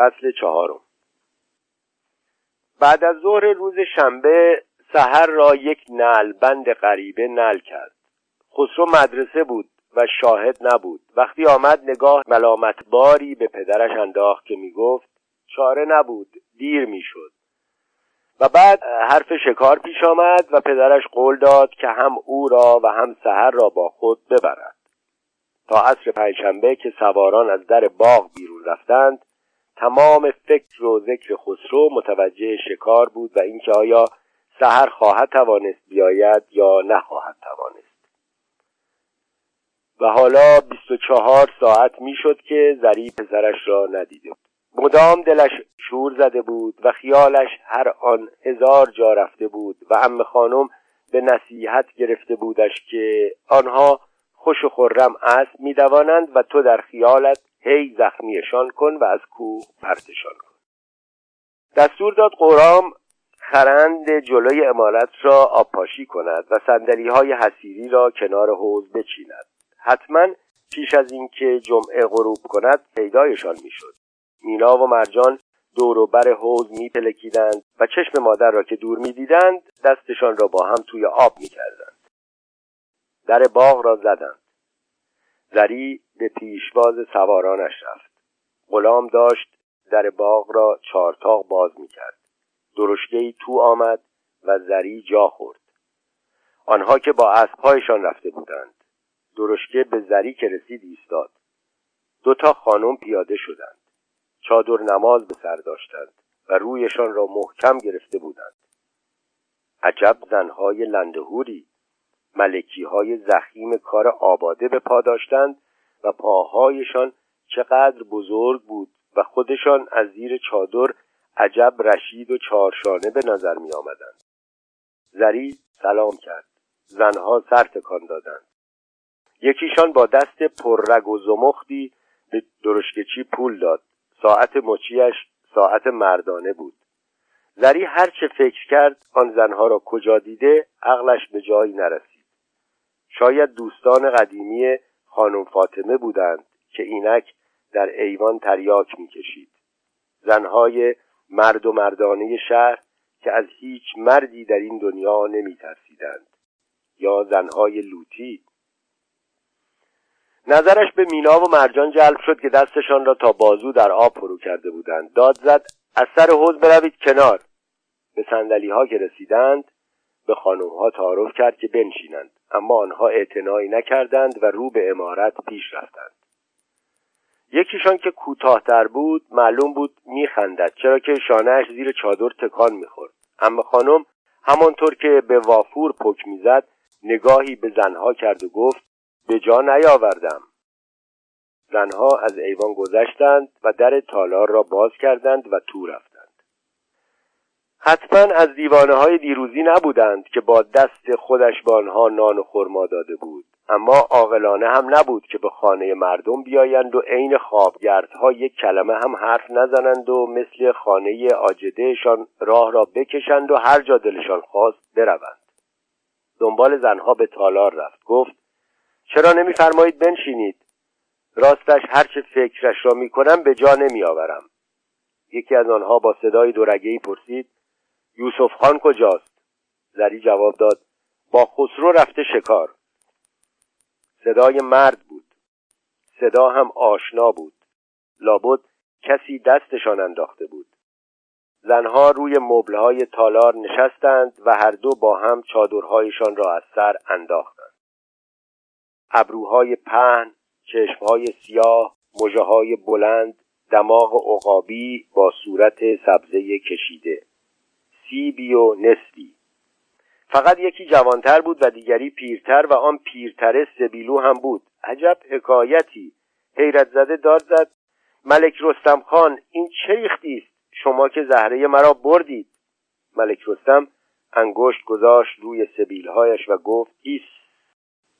فصل چهارم. بعد از ظهر روز شنبه سحر را یک بند غریبه نل کرد. خسرو مدرسه بود و شاهد نبود. وقتی آمد نگاه ملامت باری به پدرش انداخت که می‌گفت چاره نبود دیر می‌شد. و بعد حرف شکار پیش آمد و پدرش قول داد که هم او را و هم سحر را با خود ببرد. تا عصر پنجشنبه که سواران از در باغ بیرون رفتند تمام فکر و ذکر خسرو متوجه شکار بود و اینکه آیا سحر خواهد توانست بیاید یا نخواهد توانست. و حالا بیست و چهار ساعت می‌شد که زری پسرش را ندیده بود. مدام دلش شور زده بود و خیالش هر آن هزار جا رفته بود و ام خانم به نصیحت گرفته بودش که آنها خوش و خرم اسب میدوانند و تو در خیالت هی زخمیشان کن و از کوه پرتشان کن. دستور داد قرام خرند جلوی امارت را آبپاشی کند و سندلی های حسیری را کنار حوز بچیند. حتما پیش از اینکه جمعه غروب کند پیدایشان می‌شد. مینا و مرجان دور و بر حوز میپلکیدند و چشم مادر را که دور می‌دیدند دستشان را با هم توی آب می‌کردند. در باغ را زدند. زری به پیشواز سوارانش رفت. غلام داشت در باغ را چارتاق باز می‌کرد. درشگهای تو آمد و زری جا خورد. آنها که با اسبهایشان رفته بودند. درشکه به زری که رسید ایستاد. دو تا خانم پیاده شدند. چادر نماز به سر داشتند و رویشان را محکم گرفته بودند. عجب زنهای لندهوری ملکی های زخیم کار آباده به پا داشتند و پاهایشان چقدر بزرگ بود و خودشان از زیر چادر عجب رشید و چارشانه به نظر می آمدند زری سلام کرد. زنها سر تکان دادند. یکیشان با دست پررگ و زمختی به درشکچی پول داد. ساعت مچیش ساعت مردانه بود. زری هر چه فکر کرد آن زنها را کجا دیده عقلش به جایی نرسید. شاید دوستان قدیمی خانم فاطمه بودند که اینک در ایوان تریاک می‌کشید. زنهای مرد و مردانه شهر که از هیچ مردی در این دنیا نمی ترسیدند یا زنهای لوتی. نظرش به مینا و مرجان جلب شد که دستشان را تا بازو در آب فرو کرده بودند. داد زد از سر حوز بروید کنار. به سندلی ها که رسیدند به خانم ها تعارف کرد که بنشینند اما آنها اعتنایی نکردند و رو به امارت پیش رفتند. یکیشان که کوتاهتر بود معلوم بود میخندد چرا که شانهاش زیر چادر تکان می‌خورد. اما خانم همانطور که به وافور پک می‌زد نگاهی به زنها کرد و گفت به جا نیاوردم. زنها از ایوان گذشتند و در تالار را باز کردند و تو رفتند. حتما از دیوانه های دیروزی نبودند که با دست خودش به آنها نان و خرما داده بود. اما عاقلانه هم نبود که به خانه مردم بیایند و عین خوابگردها یک کلمه هم حرف نزنند و مثل خانه آجدهشان راه را بکشند و هر جا دلشان خواست بروند. دنبال زنها به تالار رفت. گفت چرا نمیفرمایید بنشینید؟ راستش هرچه فکرش را می‌کنم به جا نمیآورم. یکی از آنها با صدای دورگهای پرسید یوسف خان کجاست؟ زری جواب داد با خسرو رفته شکار. صدای مرد بود. صدا هم آشنا بود. لابد کسی دستشان انداخته بود. زنها روی مبلهای تالار نشستند و هر دو با هم چادرهایشان را از سر انداختند. ابروهای پهن چشمهای سیاه مژه های بلند دماغ عقابی با صورت سبزه کشیده. سیبی و نصفی فقط یکی جوانتر بود و دیگری پیرتر و آن پیرتره سبیلو هم بود. عجب حکایتی. حیرت زده داد زد. ملک رستم خان این چه ریختی است؟ شما که زهره مرا بردید. ملک رستم انگشت گذاشت روی سبیلهایش و گفت ایس!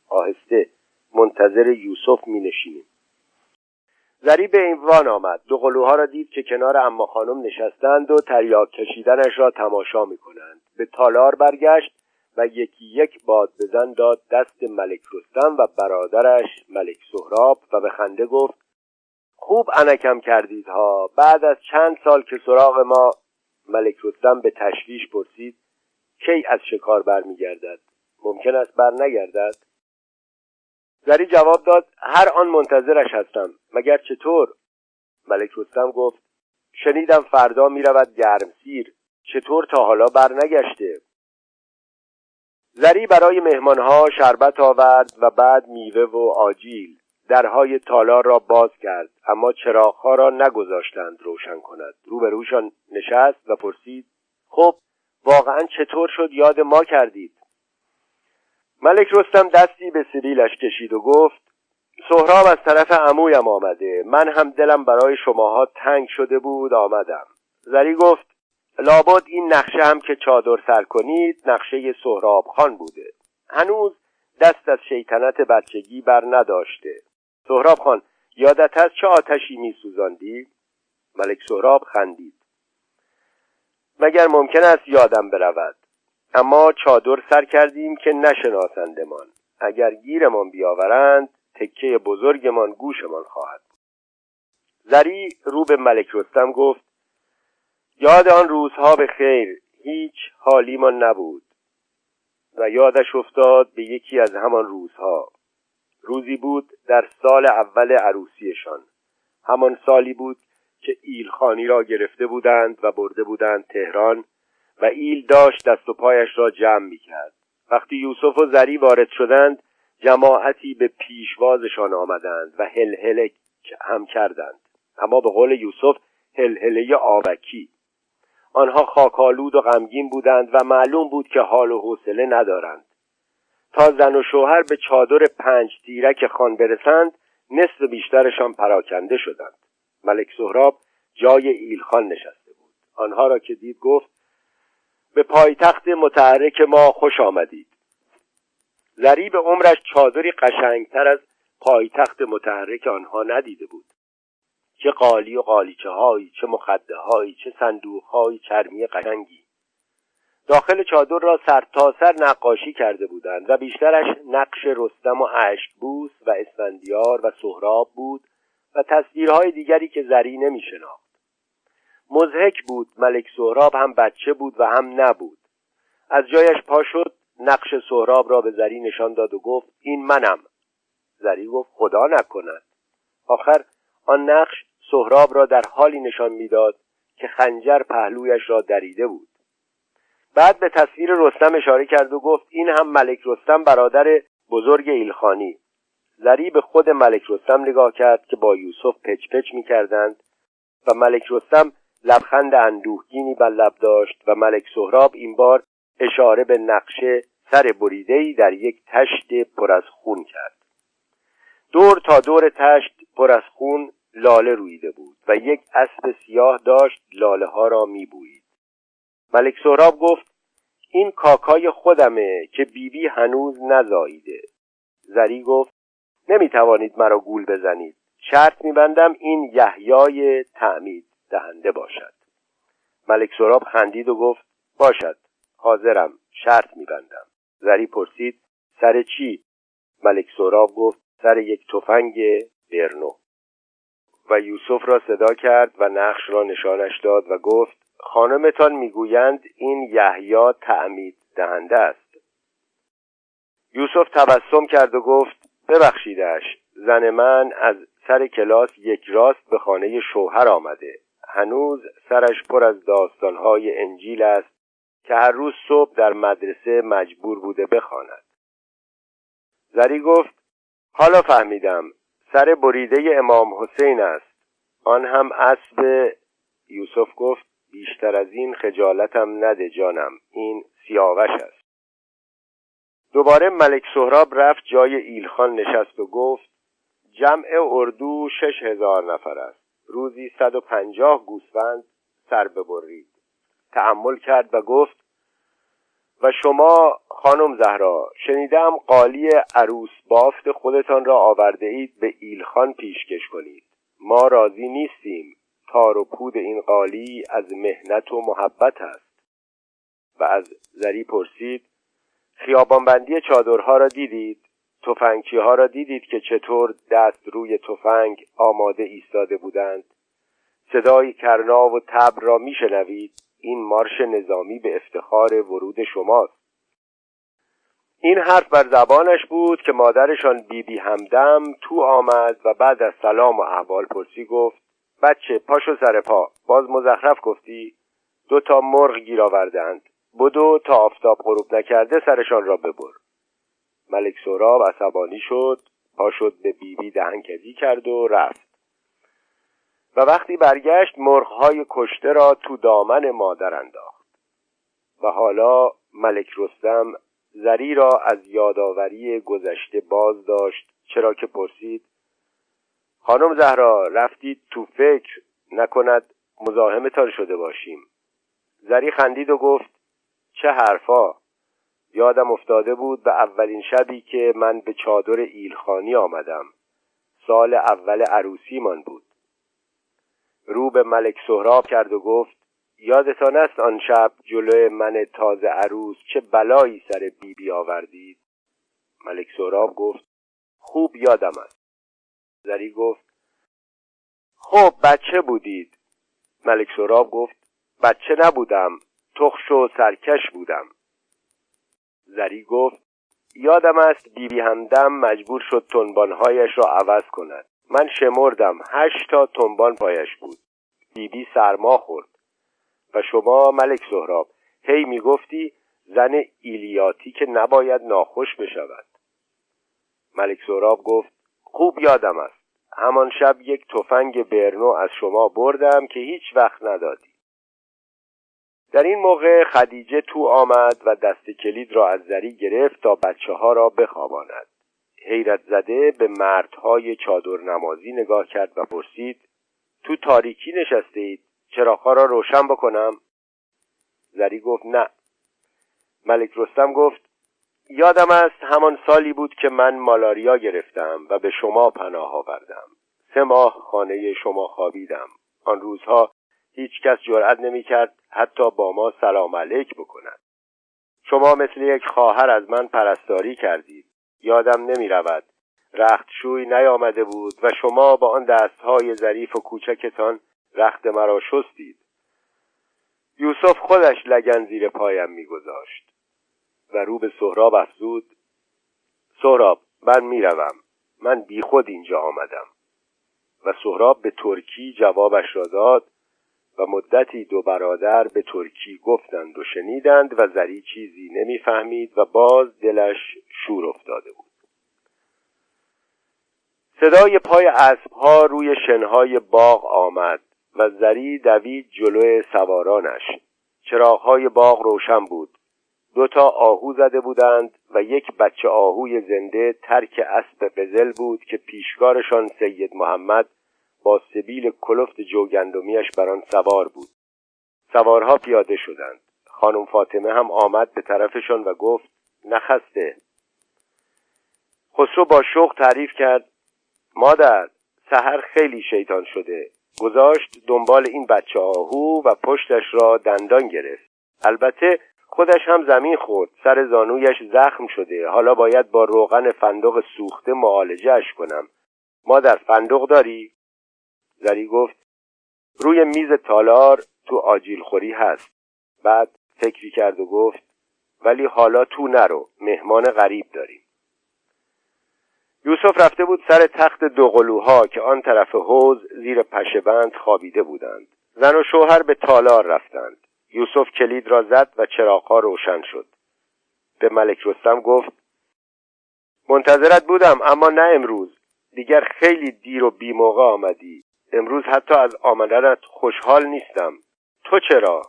آهسته منتظر یوسف می زری به اینوان آمد. دو قلوها را دید که کنار اما خانم نشستند و تریاک کشیدنش را تماشا می کنند به تالار برگشت و یکی یک باد بزن داد دست ملک رستم و برادرش ملک سهراب و به خنده گفت خوب انکم کردید ها. بعد از چند سال که سراغ ما ملک رستم به تشویش پرسید کی از شکار برمیگردد؟ ممکن است بر نگردد؟ زری جواب داد هر آن منتظرش هستم. مگر چطور؟ ملک رستم گفت شنیدم فردا می‌رود گرمسیر. چطور تا حالا برنگشته؟ زری برای مهمانها شربت آورد و بعد میوه و آجیل درهای تالار را باز کرد اما چراغها را نگذاشتند روشن کند. روبروشان نشست و پرسید خب واقعا چطور شد؟ یاد ما کردید. ملک رستم دستی به سبیلش کشید و گفت سهراب از طرف عمویم آمده. من هم دلم برای شماها تنگ شده بود آمدم. زری گفت لابد این نقشه هم که چادر سر کنید نقشه سهراب خان بوده. هنوز دست از شیطنت بچگی بر نداشته. سهراب خان یادت هست چه آتشی می سوزاندی؟ ملک سهراب خندید. مگر ممکن است یادم برود؟ اما چادر سر کردیم که نشناسندمان. اگر گیرمان بیاورند تکه بزرگمان گوشمان خواهد زری رو به ملک رستم گفت یاد آن روزها به خیر هیچ حالیمان نبود. و یادش افتاد به یکی از همان روزها. روزی بود در سال اول عروسیشان. همان سالی بود که ایلخانی را گرفته بودند و برده بودند تهران و ایل داشت دست و پایش را جمع می کرد وقتی یوسف و زری وارد شدند جماعتی به پیشوازشان آمدند و هلهله هم کردند. اما به قول یوسف هلهله آبکی. آنها خاکالود و غمگین بودند و معلوم بود که حال و حوصله ندارند. تا زن و شوهر به چادر پنج تیرک خان برسند نصف بیشترشان پراکنده شدند. ملک سهراب جای ایلخان نشسته بود. آنها را که دید گفت به پایتخت متحرک ما خوش آمدید. به عمرش چادری قشنگتر از پایتخت متحرک آنها ندیده بود. چه قالی و قالیچه هایی چه مخده هایی چه صندوق های چرمی قشنگی. داخل چادر را سر تا سر نقاشی کرده بودند و بیشترش نقش رستم و بوس و اسفندیار و سهراب بود و تصویرهای دیگری که زری نمی شناخت مزهک بود. ملک سهراب هم بچه بود و هم نبود. از جایش پا شد نقش سهراب را به زری نشان داد و گفت این منم. زری گفت خدا نکند. آخر آن نقش سهراب را در حالی نشان می‌داد که خنجر پهلویش را دریده بود. بعد به تصویر رستم اشاره کرد و گفت این هم ملک رستم برادر بزرگ ایلخانی. زری به خود ملک رستم نگاه کرد که با یوسف پچ پچ می کردند و ملک رستم لبخند اندوهگینی بر لب داشت و ملک سهراب این بار اشاره به نقشه سر بریدهی در یک تشت پر از خون کرد. دور تا دور تشت پر از خون لاله رویده بود و یک اسب سیاه داشت لاله ها را می بوید. ملک سهراب گفت این کاکای خودمه که بیبی بی هنوز نزاییده. زری گفت نمی توانید مرا گول بزنید. شرط میبندم این یحیای تعمید. دهنده باشد. ملک سراب خندید و گفت باشد حاضرم شرط میبندم. زری پرسید سر چی؟ ملک سراب گفت سر یک تفنگ برنو و یوسف را صدا کرد و نقش را نشانش داد و گفت خانمتان می‌گویند این یحیی تعمید دهنده است. یوسف تبسم کرد و گفت ببخشیدش زن من از سر کلاس یک راست به خانه شوهر آمده. هنوز سرش پر از داستانهای انجیل است که هر روز صبح در مدرسه مجبور بوده بخواند. زری گفت حالا فهمیدم سر بریده امام حسین است. آن هم اسب. یوسف گفت بیشتر از این خجالتم نده جانم این سیاوش است. دوباره ملک سهراب رفت جای ایلخان نشست و گفت جمع اردو شش هزار نفر است. روزی صد و پنجاه گوسفند سر ببرید. تحمل کرد و گفت و شما خانم زهرا شنیدم قالی عروس بافت خودتان را آورده اید به ایلخان پیشکش کنید. ما راضی نیستیم. تار و پود این قالی از مهنت و محبت است. و از زری پرسید خیابانبندی چادرها را دیدید؟ تفنگچی ها را دیدید که چطور دست روی تفنگ آماده ایستاده بودند. صدای کرنا و تبر را میشنوید. این مارش نظامی به افتخار ورود شماست. این حرف بر زبانش بود که مادرشان بیبی بی همدم تو آمد و بعد از سلام و احوال پرسی گفت بچه پاشو سر پا. باز مزخرف گفتی دو تا مرغ گیر آوردند بدو تا آفتاب غروب نکرده سرشان را ببر. ملک سراب عصبانی شد پا شد به بیبی بی دهنکجی کرد و رفت. و وقتی برگشت مرغهای کشته را تو دامن مادر انداخت. و حالا ملک رستم زری را از یادآوری گذشته باز داشت چرا که پرسید خانم زهرا رفتید تو فکر نکند مزاحمتان شده باشیم. زری خندید و گفت چه حرفا؟ یادم افتاده بود به اولین شبی که من به چادر ایلخانی آمدم. سال اول عروسیمان بود. رو به ملک سهراب کرد و گفت یادتان است آن شب جلوی من تازه عروس چه بلایی سر بیبی بی آوردید؟ ملک سهراب گفت خوب یادم است. زری گفت خب بچه بودید. ملک سراب گفت بچه نبودم تخش و سرکش بودم. زری گفت یادم است بیبی بی همدم مجبور شد تنبانهایش را عوض کند. من شمردم هشت تا تنبان پایش بود. بیبی بی سرما خورد. و شما ملک سهراب هی می‌گفتی زن ایلیاتی که نباید ناخوش بشود. ملک سهراب گفت خوب یادم است. همان شب یک تفنگ برنو از شما بردم که هیچ وقت ندادی. در این موقع خدیجه تو آمد و دست کلید را از زری گرفت تا بچه ها را بخواباند. حیرت زده به مردهای چادر نمازی نگاه کرد و پرسید تو تاریکی نشسته اید چراغها را روشن بکنم؟ زری گفت نه. ملک رستم گفت یادم است همان سالی بود که من مالاریا گرفتم و به شما پناه آوردم. سه ماه خانه شما خوابیدم. آن روزها هیچ کس جرأت نمی کرد حتی با ما سلام علیک بکند. شما مثل یک خواهر از من پرستاری کردید. یادم نمی رود رختشوی نیامده بود و شما با آن دستهای ظریف و کوچکتان رخت مرا شستید. یوسف خودش لگن زیر پایم میگذاشت و رو به سهراب افزود. سهراب من می‌روم. من بیخود اینجا آمدم. و سهراب به ترکی جوابش را داد و مدتی دو برادر به ترکی گفتند و شنیدند و زری چیزی نمی‌فهمید و باز دلش شور افتاده بود. صدای پای اسبها روی شنهای باغ آمد و زری دوید جلوی سوارانش. چراغهای باغ روشن بود. دو تا آهو زده بودند و یک بچه آهوی زنده ترک اسب قزل بود که پیشکارشان سید محمد با سبیل کلفت جوگندمیش بر آن سوار بود. سوارها پیاده شدند. خانم فاطمه هم آمد به طرفشان و گفت نخسته. خسرو با شوق تعریف کرد مادر سحر خیلی شیطان شده. گذاشت دنبال این بچه آهو و پشتش را دندان گرفت. البته خودش هم زمین خورد سر زانویش زخم شده. حالا باید با روغن فندق سوخته معالجهش کنم. مادر فندق داری؟ زری گفت روی میز تالار تو آجیل خوری هست. بعد فکری کرد و گفت ولی حالا تو نرو مهمان غریب داریم. یوسف رفته بود سر تخت دوقلوها که آن طرف حوز زیر پشبند خوابیده بودند. زن و شوهر به تالار رفتند. یوسف کلید را زد و چراغها روشن شد. به ملک رستم گفت منتظرت بودم اما نه امروز. دیگر خیلی دیر و بیموقع آمدی. امروز حتی از آمدنت خوشحال نیستم. تو چرا؟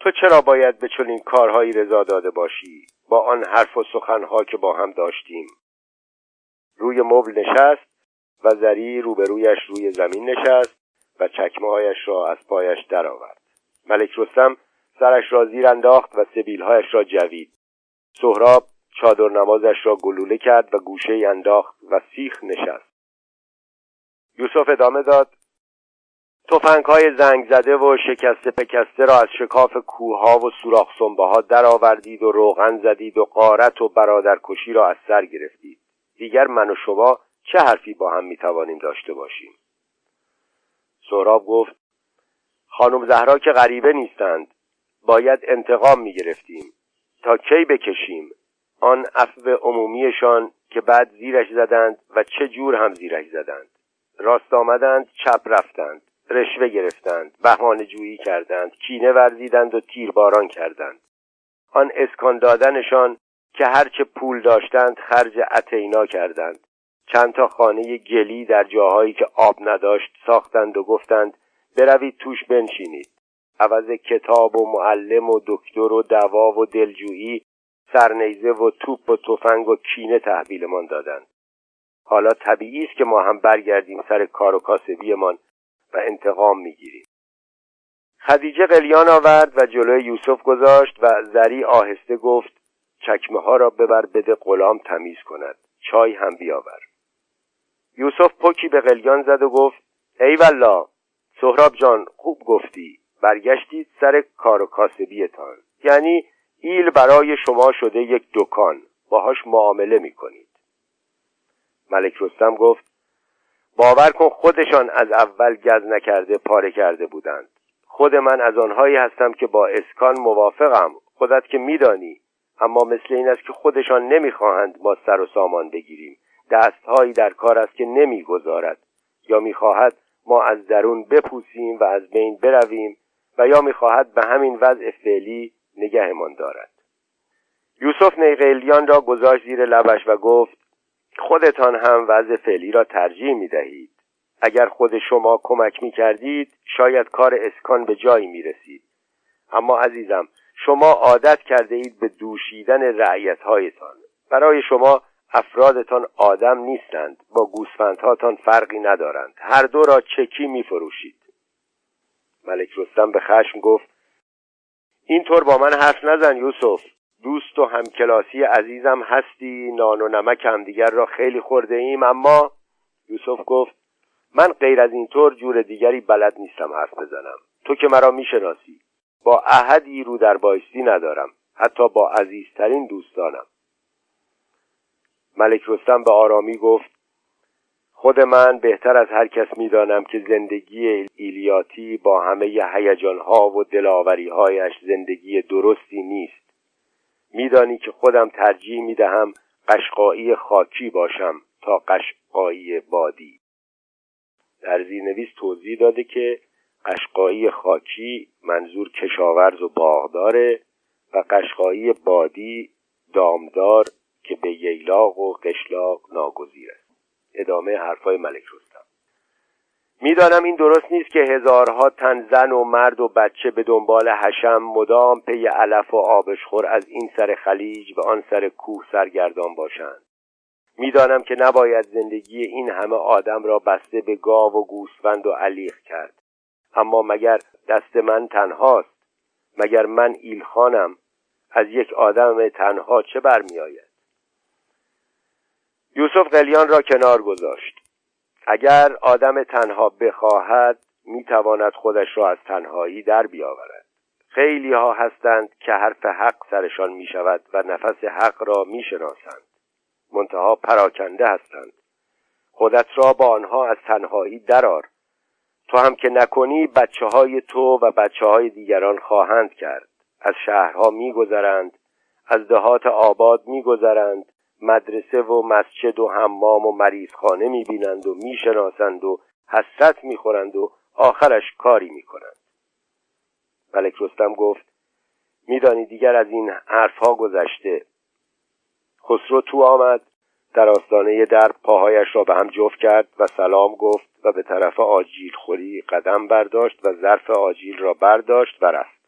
تو چرا باید به چنین کارهایی رضا داده باشی؟ با آن حرف و سخنها که با هم داشتیم. روی مبل نشست و زری روبرویش روی زمین نشست و چکمه را از پایش درآورد. ملک رستم سرش را زیر انداخت و سبیلهایش را جوید. سهراب چادر نمازش را گلوله کرد و گوشه انداخت و سیخ نشست. یوسف ادامه داد توفنگ های زنگ زده و شکسته پکسته را از شکاف کوها و سوراخ سنبه ها درآوردید و روغن زدید و قارت و برادرکشی را از سر گرفتید. دیگر من و شما چه حرفی با هم می‌توانیم داشته باشیم؟ سهراب گفت خانم زهرا که غریبه نیستند باید انتقام می‌گرفتیم تا کی بکشیم؟ آن عفو عمومیشان که بعد زیرش زدند و چه جور هم زیرش زدند؟ راست آمدند چپ رفتند. رشوه گرفتند بهانه جویی کردند کینه ورزیدند و تیرباران کردند. آن اسکان دادنشان که هرچه پول داشتند خرج اتینا کردند. چند تا خانه گلی در جاهایی که آب نداشت ساختند و گفتند بروید توش بنشینید. عوض کتاب و معلم و دکتر و دوا و دلجویی سرنیزه و توپ و تفنگ و کینه تحویلمان دادند. حالا طبیعی است که ما هم برگردیم سر کار و کاسبیمان. و انتقام می‌گیریم. خدیجه قلیان آورد و جلوی یوسف گذاشت و زری آهسته گفت چکمه ها را ببر بده غلام تمیز کند. چای هم بیاور. یوسف پکی به قلیان زد و گفت ای والله سهراب جان خوب گفتی. برگشتید سر کار و کاسبیتان. یعنی ایل برای شما شده یک دکان. باهاش معامله می‌کنید. ملک رستم گفت باور کن خودشان از اول گز نکرده پاره کرده بودند. خود من از آنهایی هستم که با اسکان موافقم. خودت که میدانی. اما مثل این است که خودشان نمی‌خواهند ما سر و سامان بگیریم. دستهایی در کار است که نمی‌گذارد. یا می‌خواهد ما از درون بپوسیم و از بین برویم و یا می‌خواهد به همین وضع فعلی نگهمان دارد. یوسف نیقلیان را گذاشت زیر لبش و گفت خودتان هم وضع فعلی را ترجیح می دهید اگر خود شما کمک می کردید شاید کار اسکان به جایی می رسید اما عزیزم شما عادت کرده اید به دوشیدن رعیتهایتان. برای شما افرادتان آدم نیستند با گوسفندهاتان فرقی ندارند. هر دو را چکی می فروشید ملک رستم به خشم گفت اینطور با من حرف نزن یوسف. دوست و همکلاسی عزیزم هستی. نان و نمک همدیگر را خیلی خورده ایم. اما یوسف گفت من غیر از اینطور جور دیگری بلد نیستم حرف بزنم. تو که مرا می‌شناسی. با احدی رو در بایستی ندارم. حتی با عزیزترین دوستانم. ملک رستم به آرامی گفت خود من بهتر از هر کس می‌دانم که زندگی ایلیاتی با همه هیجانها و دلاوریهایش زندگی درستی نیست. میدانی که خودم ترجیح می‌دهم قشقایی خاکی باشم تا قشقایی بادی. در زیرنویس توضیح داده که قشقایی خاکی منظور کشاورز و باغداره و قشقایی بادی دامدار که به ییلاق و قشلاق ناگزیر است. ادامه حرفای ملک رستم. می‌دانم این درست نیست که هزارها تن زن و مرد و بچه به دنبال حشم مدام پی علف و آبشخور از این سر خلیج به آن سر کوه سرگردان باشند. می‌دانم که نباید زندگی این همه آدم را بسته به گاو و گوسفند و علیق کرد. اما مگر دست من تنهاست؟ مگر من ایلخانم؟ از یک آدم تنها چه برمیآید؟ یوسف قلیان را کنار گذاشت. اگر آدم تنها بخواهد می‌تواند خودش را از تنهایی در بیاورد. خیلی ها هستند که حرف حق سرشان می شود و نفس حق را می شناسند منتها پراکنده هستند. خودت را با آنها از تنهایی درار تو هم که نکنی بچه های تو و بچه های دیگران خواهند کرد. از شهرها میگذرند از دهات آباد میگذرند. مدرسه و مسجد و حمام و مریضخانه می‌بینند و می‌شناسند و حسرت می‌خورند و آخرش کاری می‌کنند. ملک رستم گفت میدانی دیگر از این حرفها گذشته. خسرو تو آمد در آستانه در پاهایش را به هم جفت کرد و سلام گفت و به طرف آجیل خوری قدم برداشت و ظرف آجیل را برداشت و رفت.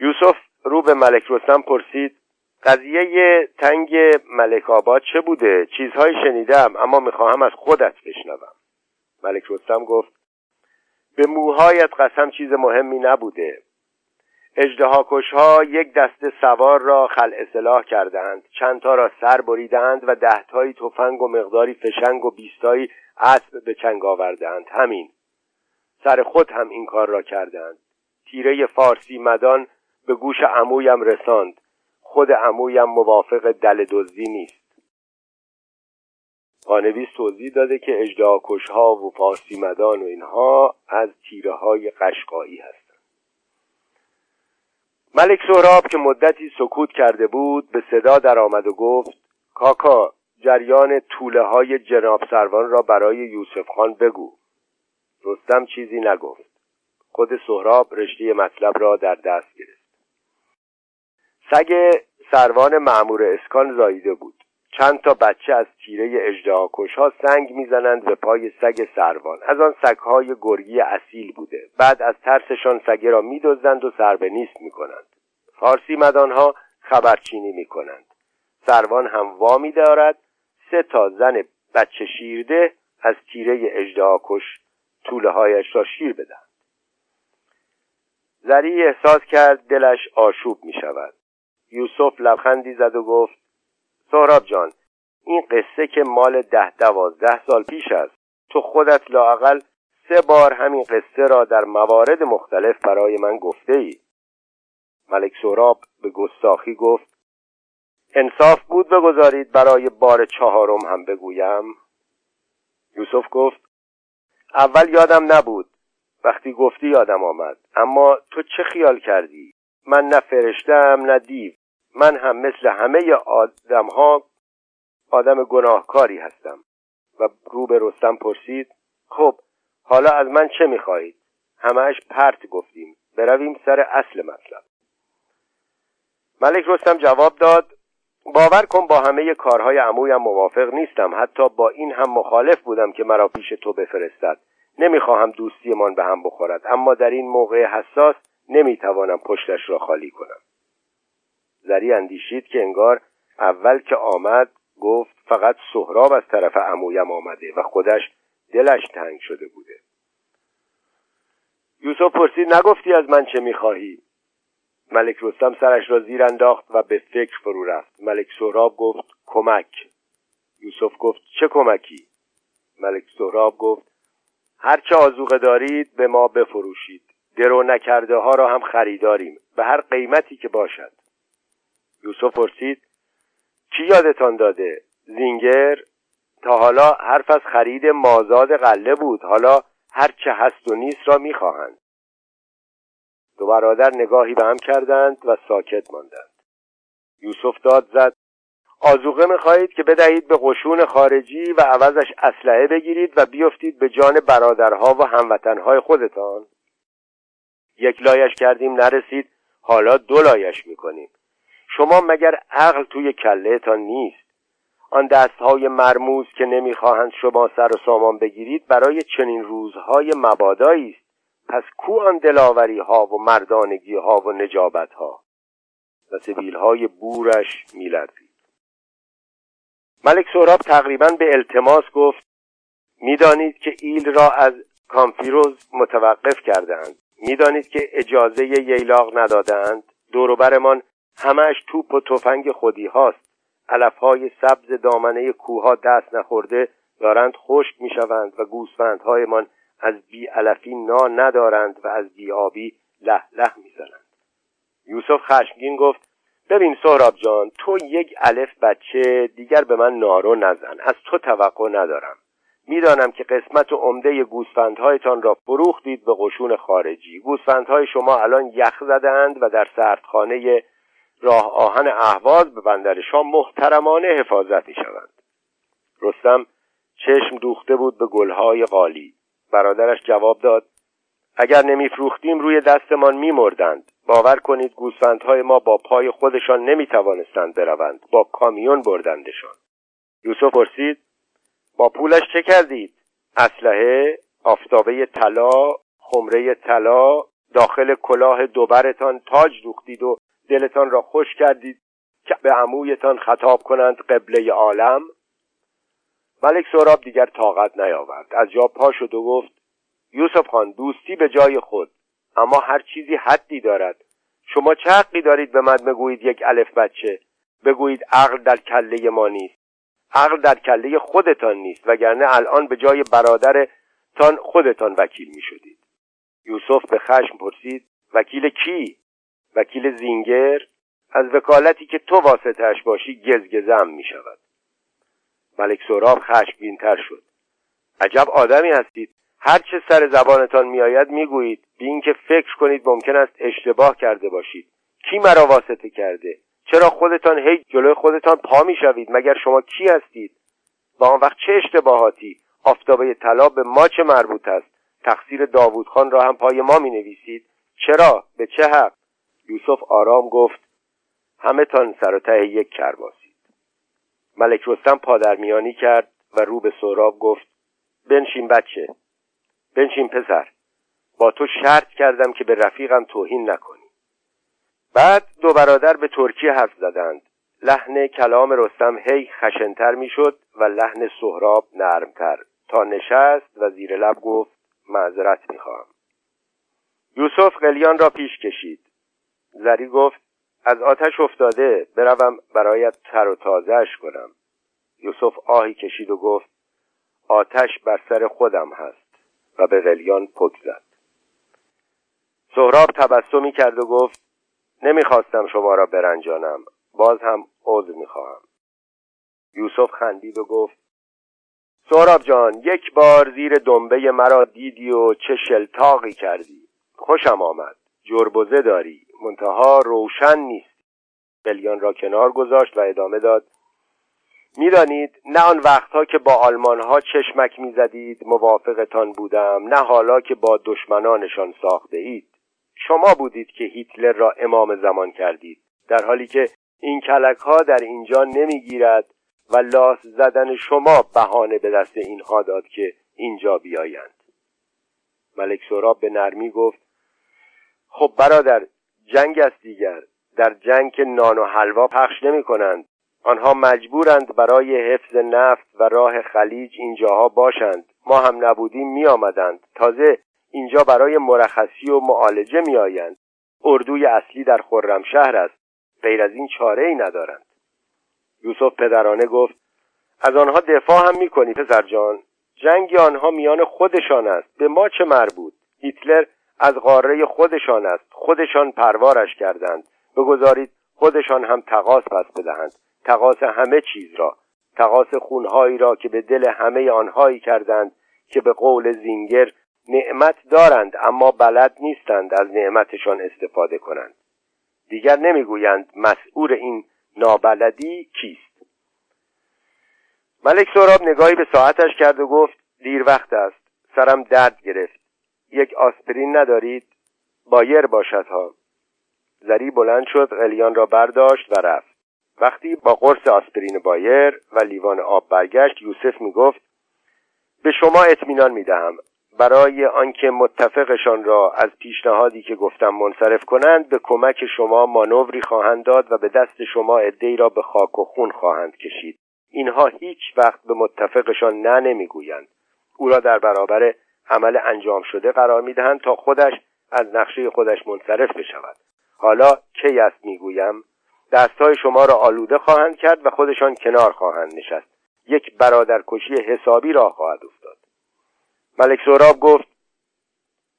یوسف رو به ملک رستم پرسید قضیه تنگ ملک آباد چه بوده؟ چیزهایی شنیدم اما می‌خواهم از خودت بشنوم. ملک رستم گفت به موهایت قسم چیز مهمی نبوده. ها یک دسته سوار را خل اصلاح کردند. چندتا را سر بریدند و دهتایی تفنگ و مقداری فشنگ و بیستایی اسب به چنگ آوردند. همین. سر خود هم این کار را کردند. تیره فارسی مدان به گوش عمویم رساند. خود عمویم موافق دل دزدی نیست. پانویس توضیح داده که اجداکش ها و مدان و اینها از تیره های قشقایی هستند. ملک سهراب که مدتی سکوت کرده بود به صدا درآمد و گفت کاکا جریان طوله های جناب سروان را برای یوسف خان بگو. رستم چیزی نگفت. خود سهراب رشته مطلب را در دست گرفت. سگ سروان معمور اسکان زاییده بود. چند تا بچه از تیره اجدهاکش ها سنگ می‌زنند به پای سگ سروان. از آن سگهای گرگی اصیل بوده. بعد از ترسشان سگه را میدزدند و سر به نیست می‌کنند. فارسی مدانها خبرچینی می‌کنند. سروان هم وامی دارد سه تا زن بچه شیرده از تیره اجدهاکش طوله هایش را شیر بدهند. زری احساس کرد دلش آشوب می شود یوسف لبخندی زد و گفت سهراب جان این قصه که مال ده دوازده سال پیش است. تو خودت لاقل سه بار همین قصه را در موارد مختلف برای من گفته ای ملک سهراب به گستاخی گفت انصاف بود بگذارید برای بار چهارم هم بگویم؟ یوسف گفت اول یادم نبود. وقتی گفتی یادم آمد. اما تو چه خیال کردی؟ من نه فرشتم نه دیو. من هم مثل همه آدم ها آدم گناهکاری هستم. و رو به رستم پرسید خب حالا از من چه می‌خواهید؟ همهش پرت گفتیم. برویم سر اصل مطلب. ملک رستم جواب داد باور کن با همه کارهای عمویم موافق نیستم. حتی با این هم مخالف بودم که مرا پیش تو بفرستد. نمی‌خواهم دوستیمان به هم بخورد. اما در این موقع حساس نمی‌توانم پشتش را خالی کنم. زری اندیشید که انگار اول که آمد گفت فقط سهراب از طرف عمویم آمده و خودش دلش تنگ شده بوده. یوسف پرسید نگفتی از من چه می‌خواهی؟ ملک رستم سرش را زیر انداخت و به فکر فرو رفت. ملک سهراب گفت کمک. یوسف گفت چه کمکی؟ ملک سهراب گفت هرچه آزوقه دارید به ما بفروشید. درو نکرده ها را هم خریداریم. به هر قیمتی که باشد. یوسف پرسید چی یادتان داده؟ زینگر؟ تا حالا حرف از خرید مازاد قله بود. حالا هر چه هست و نیست را می‌خواهند. دو برادر نگاهی به هم کردند و ساکت ماندند. یوسف داد زد آزوقه می‌خواهید که بدهید به قشون خارجی و عوضش اسلحه بگیرید و بیفتید به جان برادرها و هموطنهای خودتان؟ یک لایش کردیم نرسید. حالا دو لایش می‌کنیم. شما مگر عقل توی کلهتان نیست؟ آن دستهای مرموز که نمی‌خواهند شما سر و سامان بگیرید برای چنین روزهای مبادایی است. پس کو آن دلاوری ها و مردانگی ها و نجابت ها و سبیل های بورش میلرزید. ملک سهراب تقریبا به التماس گفت می‌دانید که ایل را از کامفیروز متوقف کردند می‌دانید که اجازه ییلاق ندادند دوروبرمان همش توپ و تفنگ خودی هاست. علف های سبز دامنه کوها دست نخورده دارند خشک می‌شوند و گوسفندهایمان از بی علفی نا ندارند و از بی آبی له له می‌زنند. یوسف خشمگین گفت ببین سهراب جان تو یک الف بچه دیگر به من نارو نزن. از تو توقع ندارم. می‌دانم که قسمت و عمده گوسفندهایتان را فروختید به قشون خارجی. گوسفندهای شما الان یخ زدند و در سردخانه راه آهن اهواز به بندر شام محترمانه حفاظت می شوند رستم چشم دوخته بود به گلهای قالی برادرش جواب داد اگر نمیفروختیم روی دستمان میمردند. باور کنید گوسفندهای ما با پای خودشان نمی‌توانستند بروند با کامیون بردندشان. یوسف پرسید با پولش چه کردید؟ اسلحه آفتابه طلا خمره طلا داخل کلاه دوبرتان تاج دوختید و دلتان را خوش کردید که به عمویتان خطاب کنند قبله عالم. ملک سراب دیگر طاقت نیاورد. از جا پا شد و گفت یوسف خان دوستی به جای خود اما هر چیزی حدی دارد. شما چه حقی دارید به من بگویید یک الف بچه؟ بگویید عقل در کله ما نیست. عقل در کله خودتان نیست وگرنه الان به جای برادرتان خودتان وکیل می شدید یوسف به خشم پرسید وکیل کی؟ وکیل زینگر از وکالتی که تو واسطهش باشی گزگزم می شود ملک سهراب خشمگینتر شد. عجب آدمی هستید. هر چه سر زبانتان میآید می‌گویید. بی اینکه فکر کنید ممکن است اشتباه کرده باشید. کی مرا واسطه کرده؟ چرا خودتان هی جلوی خودتان پا می‌شوید؟ مگر شما کی هستید؟ با آن وقت چه اشتباهاتی؟ آفتابه طلا به ما چه مربوط است؟ تقصیر داوود خان را هم پای ما می نویسید چرا؟ به چه حق؟ یوسف آرام گفت همه تان سر ته یک کرباسید ملک رستم پادرمیانی کرد و رو به سهراب گفت بنشین بچه بنشین پسر با تو شرط کردم که به رفیقم توهین نکنی. بعد دو برادر به ترکی حرف زدند. لحن کلام رستم هی خشنتر می‌شد و لحن سهراب نرمتر. تا نشست و زیر لب گفت معذرت می‌خواهم. یوسف قلیان را پیش کشید. زری گفت از آتش افتاده بروم برایت تر و تازهش کنم. یوسف آهی کشید و گفت آتش بر سر خودم هست و به قلیان پک زد. سهراب تبسمی کرد و گفت نمی‌خواستم شما را برنجانم باز هم عذر می‌خواهم. یوسف خندید و گفت سهراب جان یک بار زیر دنبه مرا دیدی و چه شلتاقی کردی. خوشم آمد جربزه داری. منتها روشن نیست. قلیان را کنار گذاشت و ادامه داد. می‌دانید نه آن وقتها که با آلمان ها چشمک می‌زدید موافقتان بودم نه حالا که با دشمنانشان ساخته اید شما بودید که هیتلر را امام زمان کردید. در حالی که این کلک ها در اینجا نمی‌گیرد و لاس زدن شما بهانه به دست اینها داد که اینجا بیایند. ملک سراب به نرمی گفت خب برادر جنگ است دیگر در جنگ که نان و حلوا پخش نمی کنند آنها مجبورند برای حفظ نفت و راه خلیج اینجاها باشند. ما هم نبودیم می آمدند تازه اینجا برای مرخصی و معالجه می آیند اردوی اصلی در خرمشهر است. غیر از این چاره ای ندارند. یوسف پدرانه گفت از آنها دفاع هم می‌کنی پسر جان. جنگ آنها میان خودشان است. به ما چه مربوط؟ هیتلر از قاره خودشان است. خودشان پروارش کردند. بگذارید خودشان هم تقاس پس بدهند. تقاس همه چیز را. تقاس خونهایی را که به دل همه آنهایی کردند که به قول زینگر نعمت دارند اما بلد نیستند از نعمتشان استفاده کنند. دیگر نمی‌گویند مسئول این نابلدی کیست. ملک سراب نگاهی به ساعتش کرد و گفت دیر وقت است. سرم درد گرفت. یک آسپرین ندارید بایر باشد ها. زری بلند شد قلیان را برداشت و رفت. وقتی با قرص آسپرین بایر و لیوان آب برگشت یوسف می گفت به شما اطمینان می دهم برای آنکه متفقشان را از پیشنهادی که گفتم منصرف کنند به کمک شما مانوری خواهند داد و به دست شما عدهای را به خاک و خون خواهند کشید. اینها هیچ وقت به متفقشان نه نمی‌گویند. او را در برابر عمل انجام شده قرار می‌دهند تا خودش از نقشه خودش منصرف بشود. حالا کی است می‌گویم؟ دستهای شما را آلوده خواهند کرد و خودشان کنار خواهند نشست. یک برادرکشی حسابی را خواهد افتاد. ملک سهراب گفت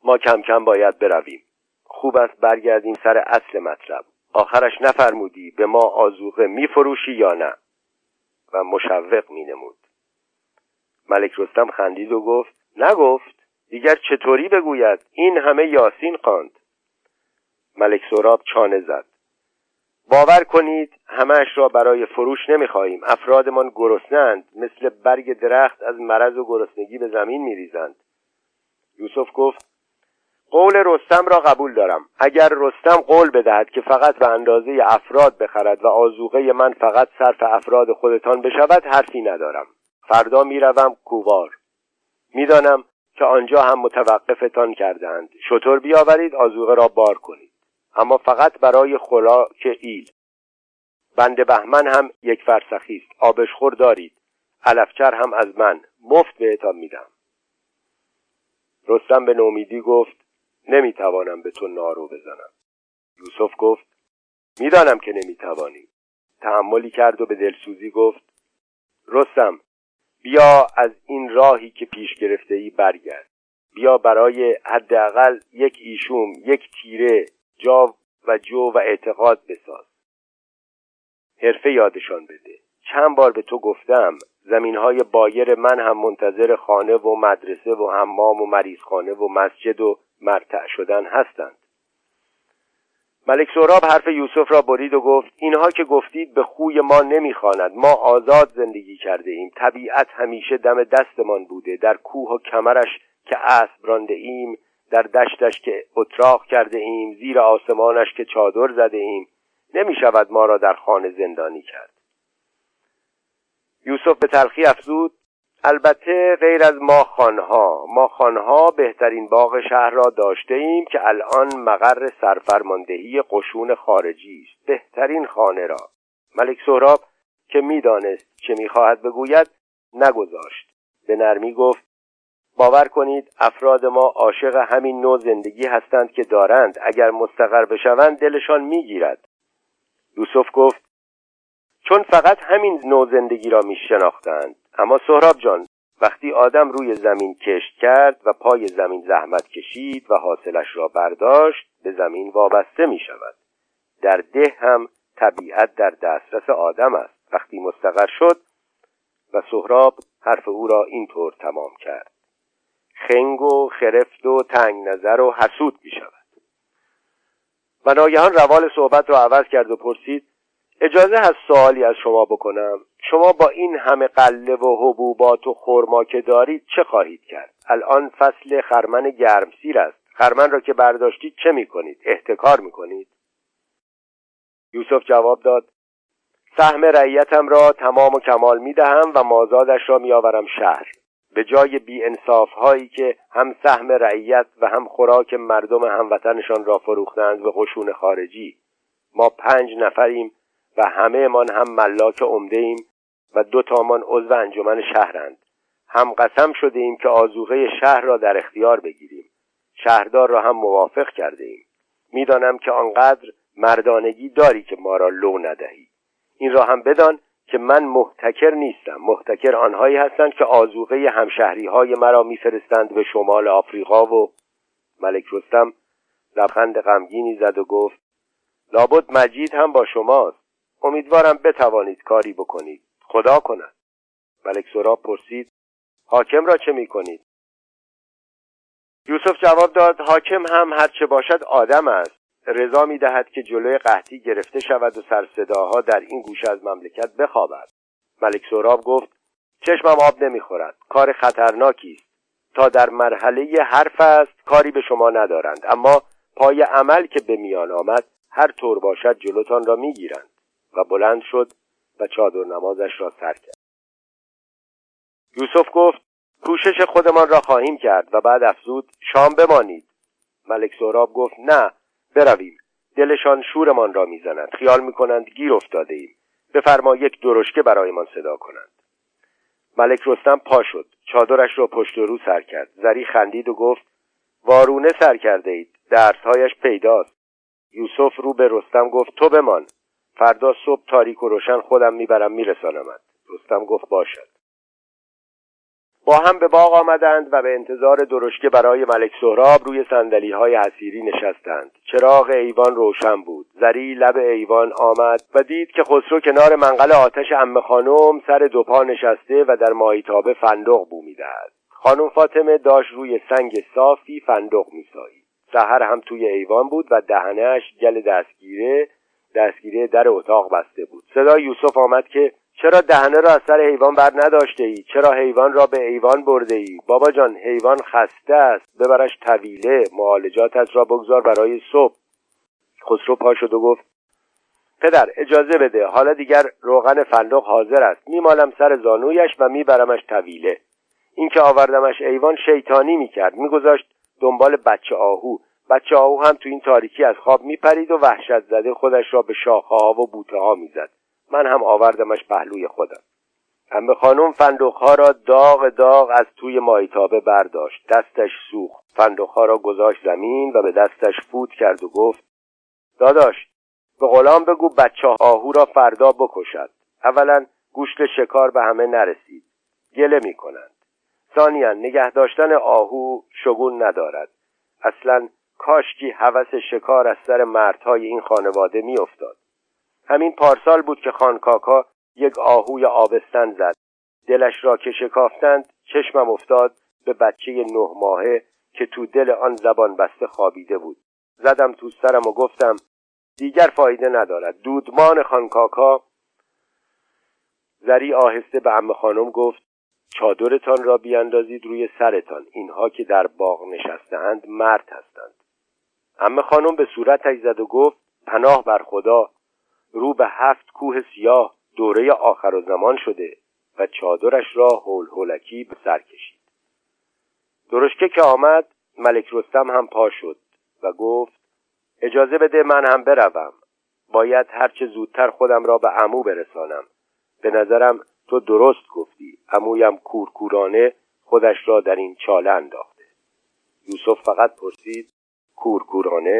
ما کم کم باید برویم. خوب است برگردیم سر اصل مطلب. آخرش نفرمودی به ما آزوقه میفروشی یا نه؟ و مشوق مینمود. ملک رستم خندید و گفت نگفت. دیگر چطوری بگوید؟ این همه یاسین خواند. ملک سراب چانه زد. باور کنید همهش را برای فروش نمی‌خواهیم. افرادمان گرسنند مثل برگ درخت از مرض و گرسنگی به زمین میریزند. یوسف گفت قول رستم را قبول دارم. اگر رستم قول بدهد که فقط به اندازه افراد بخرد و آزوغه من فقط صرف افراد خودتان بشود حرفی ندارم. فردا می‌روم کووار. می‌دانم که آنجا هم متوقفتان کردند شطور بیاورید آزوغه را بار کنید. اما فقط برای خوراک ایل. بند بهمن هم یک فرسخی است. آبشخور دارید. علفچر هم از من. مفت بهتان میدم رستم به نومیدی گفت نمی‌توانم به تو نارو بزنم. یوسف گفت می‌دانم که نمی‌توانی. تحملی کرد و به دلسوزی گفت رستم بیا از این راهی که پیش گرفته ای برگرد. بیا برای حداقل یک ایشوم یک تیره جا و جو و اعتقاد بساز. حرفه یادشان بده. چند بار به تو گفتم زمین های بایر من هم منتظر خانه و مدرسه و حمام و مریضخانه و مسجد و مرتع شدن هستند. ملک سهراب حرف یوسف را برید و گفت اینها که گفتید به خوی ما نمی‌خواند. ما آزاد زندگی کرده ایم. طبیعت همیشه دم دستمان بوده. در کوه و کمرش که اسب رانده ایم در دشتش که اتراق کرده ایم زیر آسمانش که چادر زده ایم. نمی شود ما را در خانه زندانی کرد. یوسف به تلخی افزود البته غیر از ما خانها ما خانها بهترین باغ شهر را داشته ایم که الان مقر سرفرماندهی قشون خارجی است. بهترین خانه را. ملک سهراب که می‌دانست چه می‌خواهد بگوید نگذاشت. به نرمی گفت باور کنید افراد ما عاشق همین نوع زندگی هستند که دارند. اگر مستقر بشوند دلشان می‌گیرد. یوسف گفت چون فقط همین نوع زندگی را می شناختند اما سهراب جان وقتی آدم روی زمین کشت کرد و پای زمین زحمت کشید و حاصلش را برداشت به زمین وابسته می شود در ده هم طبیعت در دسترس آدم است. وقتی مستقر شد و سهراب حرف او را اینطور تمام کرد. خنگ و خرفت و تنگ نظر و حسود می شود و ناگهان روال صحبت را عوض کرد و پرسید اجازه هست سوالی از شما بکنم. شما با این همه قله و حبوبات و خرما که دارید چه خواهید کرد؟ الان فصل خرمن گرمسیر است. خرمن را که برداشتید چه می‌کنید؟ احتکار می‌کنید؟ یوسف جواب داد سهم رعیتم را تمام و کمال می‌دهم و مازادش را میآورم شهر. به جای بی انصاف هایی که هم سهم رعیت و هم خوراک مردم هموطنشان را فروختند به قشون خارجی ما پنج نفریم و همه من هم ملاک عمده ایم و دو تامان عضو انجمن شهرند. هم قسم شده ایم که آزوغه شهر را در اختیار بگیریم. شهردار را هم موافق کرده ایم می‌دانم که آنقدر مردانگی داری که ما را لو ندهی. این را هم بدان که من محتکر نیستم. محتکر آنهایی هستند که آزوغه همشهری های مرا میفرستند به شمال آفریقا و ملک رستم لبخند غمگینی زد و گفت لابد مجید هم با شماست. امیدوارم بتوانید کاری بکنید. خدا کند. ملک سراب پرسید حاکم را چه می کنید؟ یوسف جواب داد حاکم هم هرچه باشد آدم است. رضا می دهد که جلوی قحطی گرفته شود و سرصداها در این گوشه از مملکت بخوابد. ملک سراب گفت چشمم آب نمی‌خورد. کار خطرناکی است. تا در مرحله حرف است کاری به شما ندارند. اما پای عمل که به میان آمد هر طور باشد جلوتان را می‌گیرند. و بلند شد و چادر نمازش را سر کرد. یوسف گفت کوشش خودمان را خواهیم کرد و بعد افزود شام بمانید. ملک سهراب گفت نه برویم. دلشان شورمان را می‌زنند خیال می‌کنند گیر افتاده ایم بفرما یک درشکه برایمان صدا کنند. ملک رستم پا شد چادرش را پشت و رو سر کرد. زری خندید و گفت وارونه سر کرده اید درسهایش پیداست. یوسف رو به رستم گفت تو بمان. فردا صبح تاریک و روشن خودم می‌برم میرسانمت. رستم گفت باشد. با هم به باغ آمدند و به انتظار درشکه برای ملک سهراب روی سندلی های حسیری نشستند. چراغ ایوان روشن بود. زری لب ایوان آمد و دید که خسرو کنار منقل آتش ام خانم سر دو پا نشسته و در مایتابه فندق بو می‌دهد. خانم فاطمه داشت روی سنگ صافی فندق میسایید سحر هم توی ایوان بود و دهنش گل دستگیره دستگیره در اتاق بسته بود. صدای یوسف آمد که چرا دهنه را از سر حیوان بر نداشته ای چرا حیوان را به ایوان برده ای بابا جان حیوان خسته است. ببرش طویله. معالجاتت را بگذار برای صبح. خسرو پا شد و گفت پدر اجازه بده. حالا دیگر روغن فندق حاضر است. میمالم سر زانویش و میبرمش طویله. اینکه آوردمش ایوان شیطانی می‌کرد. میگذاشت دنبال بچه آهو. بچه آهو هم تو این تاریکی از خواب میپرید و وحشت زده خودش را به شاخه ها و بوته ها می‌زد. من هم آوردمش پهلوی خودم. همه خانم فندقها را داغ داغ از توی مایتابه برداشت. دستش سوخت. فندقها را گذاشت زمین و به دستش فوت کرد و گفت داداش به غلام بگو بچه آهو را فردا بکشد. اولا گوشت شکار به همه نرسید. گله می کنند ثانیا نگه داشتن آهو شگون ندارد. اصلا کاشکی هوس شکار از سر مردهای این خانواده میافتاد. همین پارسال بود که خانکاکا یک آهوی آبستن زد. دلش را که شکافتند چشمم افتاد به بچه نه ماهه که تو دل آن زبان بسته خوابیده بود. زدم تو سرم و گفتم دیگر فایده ندارد. دودمان خانکاکا زری آهسته به عمه خانم گفت چادرتان را بیاندازید روی سرتان. اینها که در باغ نشستهاند مرد هستند. عمه خانم به صورتش زد و گفت پناه بر خدا رو به هفت کوه سیاه دوره آخر و زمان شده و چادرش را هول هولکی به سر کشید. درشکه که آمد ملک رستم هم پا شد و گفت اجازه بده من هم بروم. باید هرچه زودتر خودم را به عمو برسانم. به نظرم تو درست گفتی. عمویم کورکورانه خودش را در این چاله انداخته. یوسف فقط پرسید کورکورانه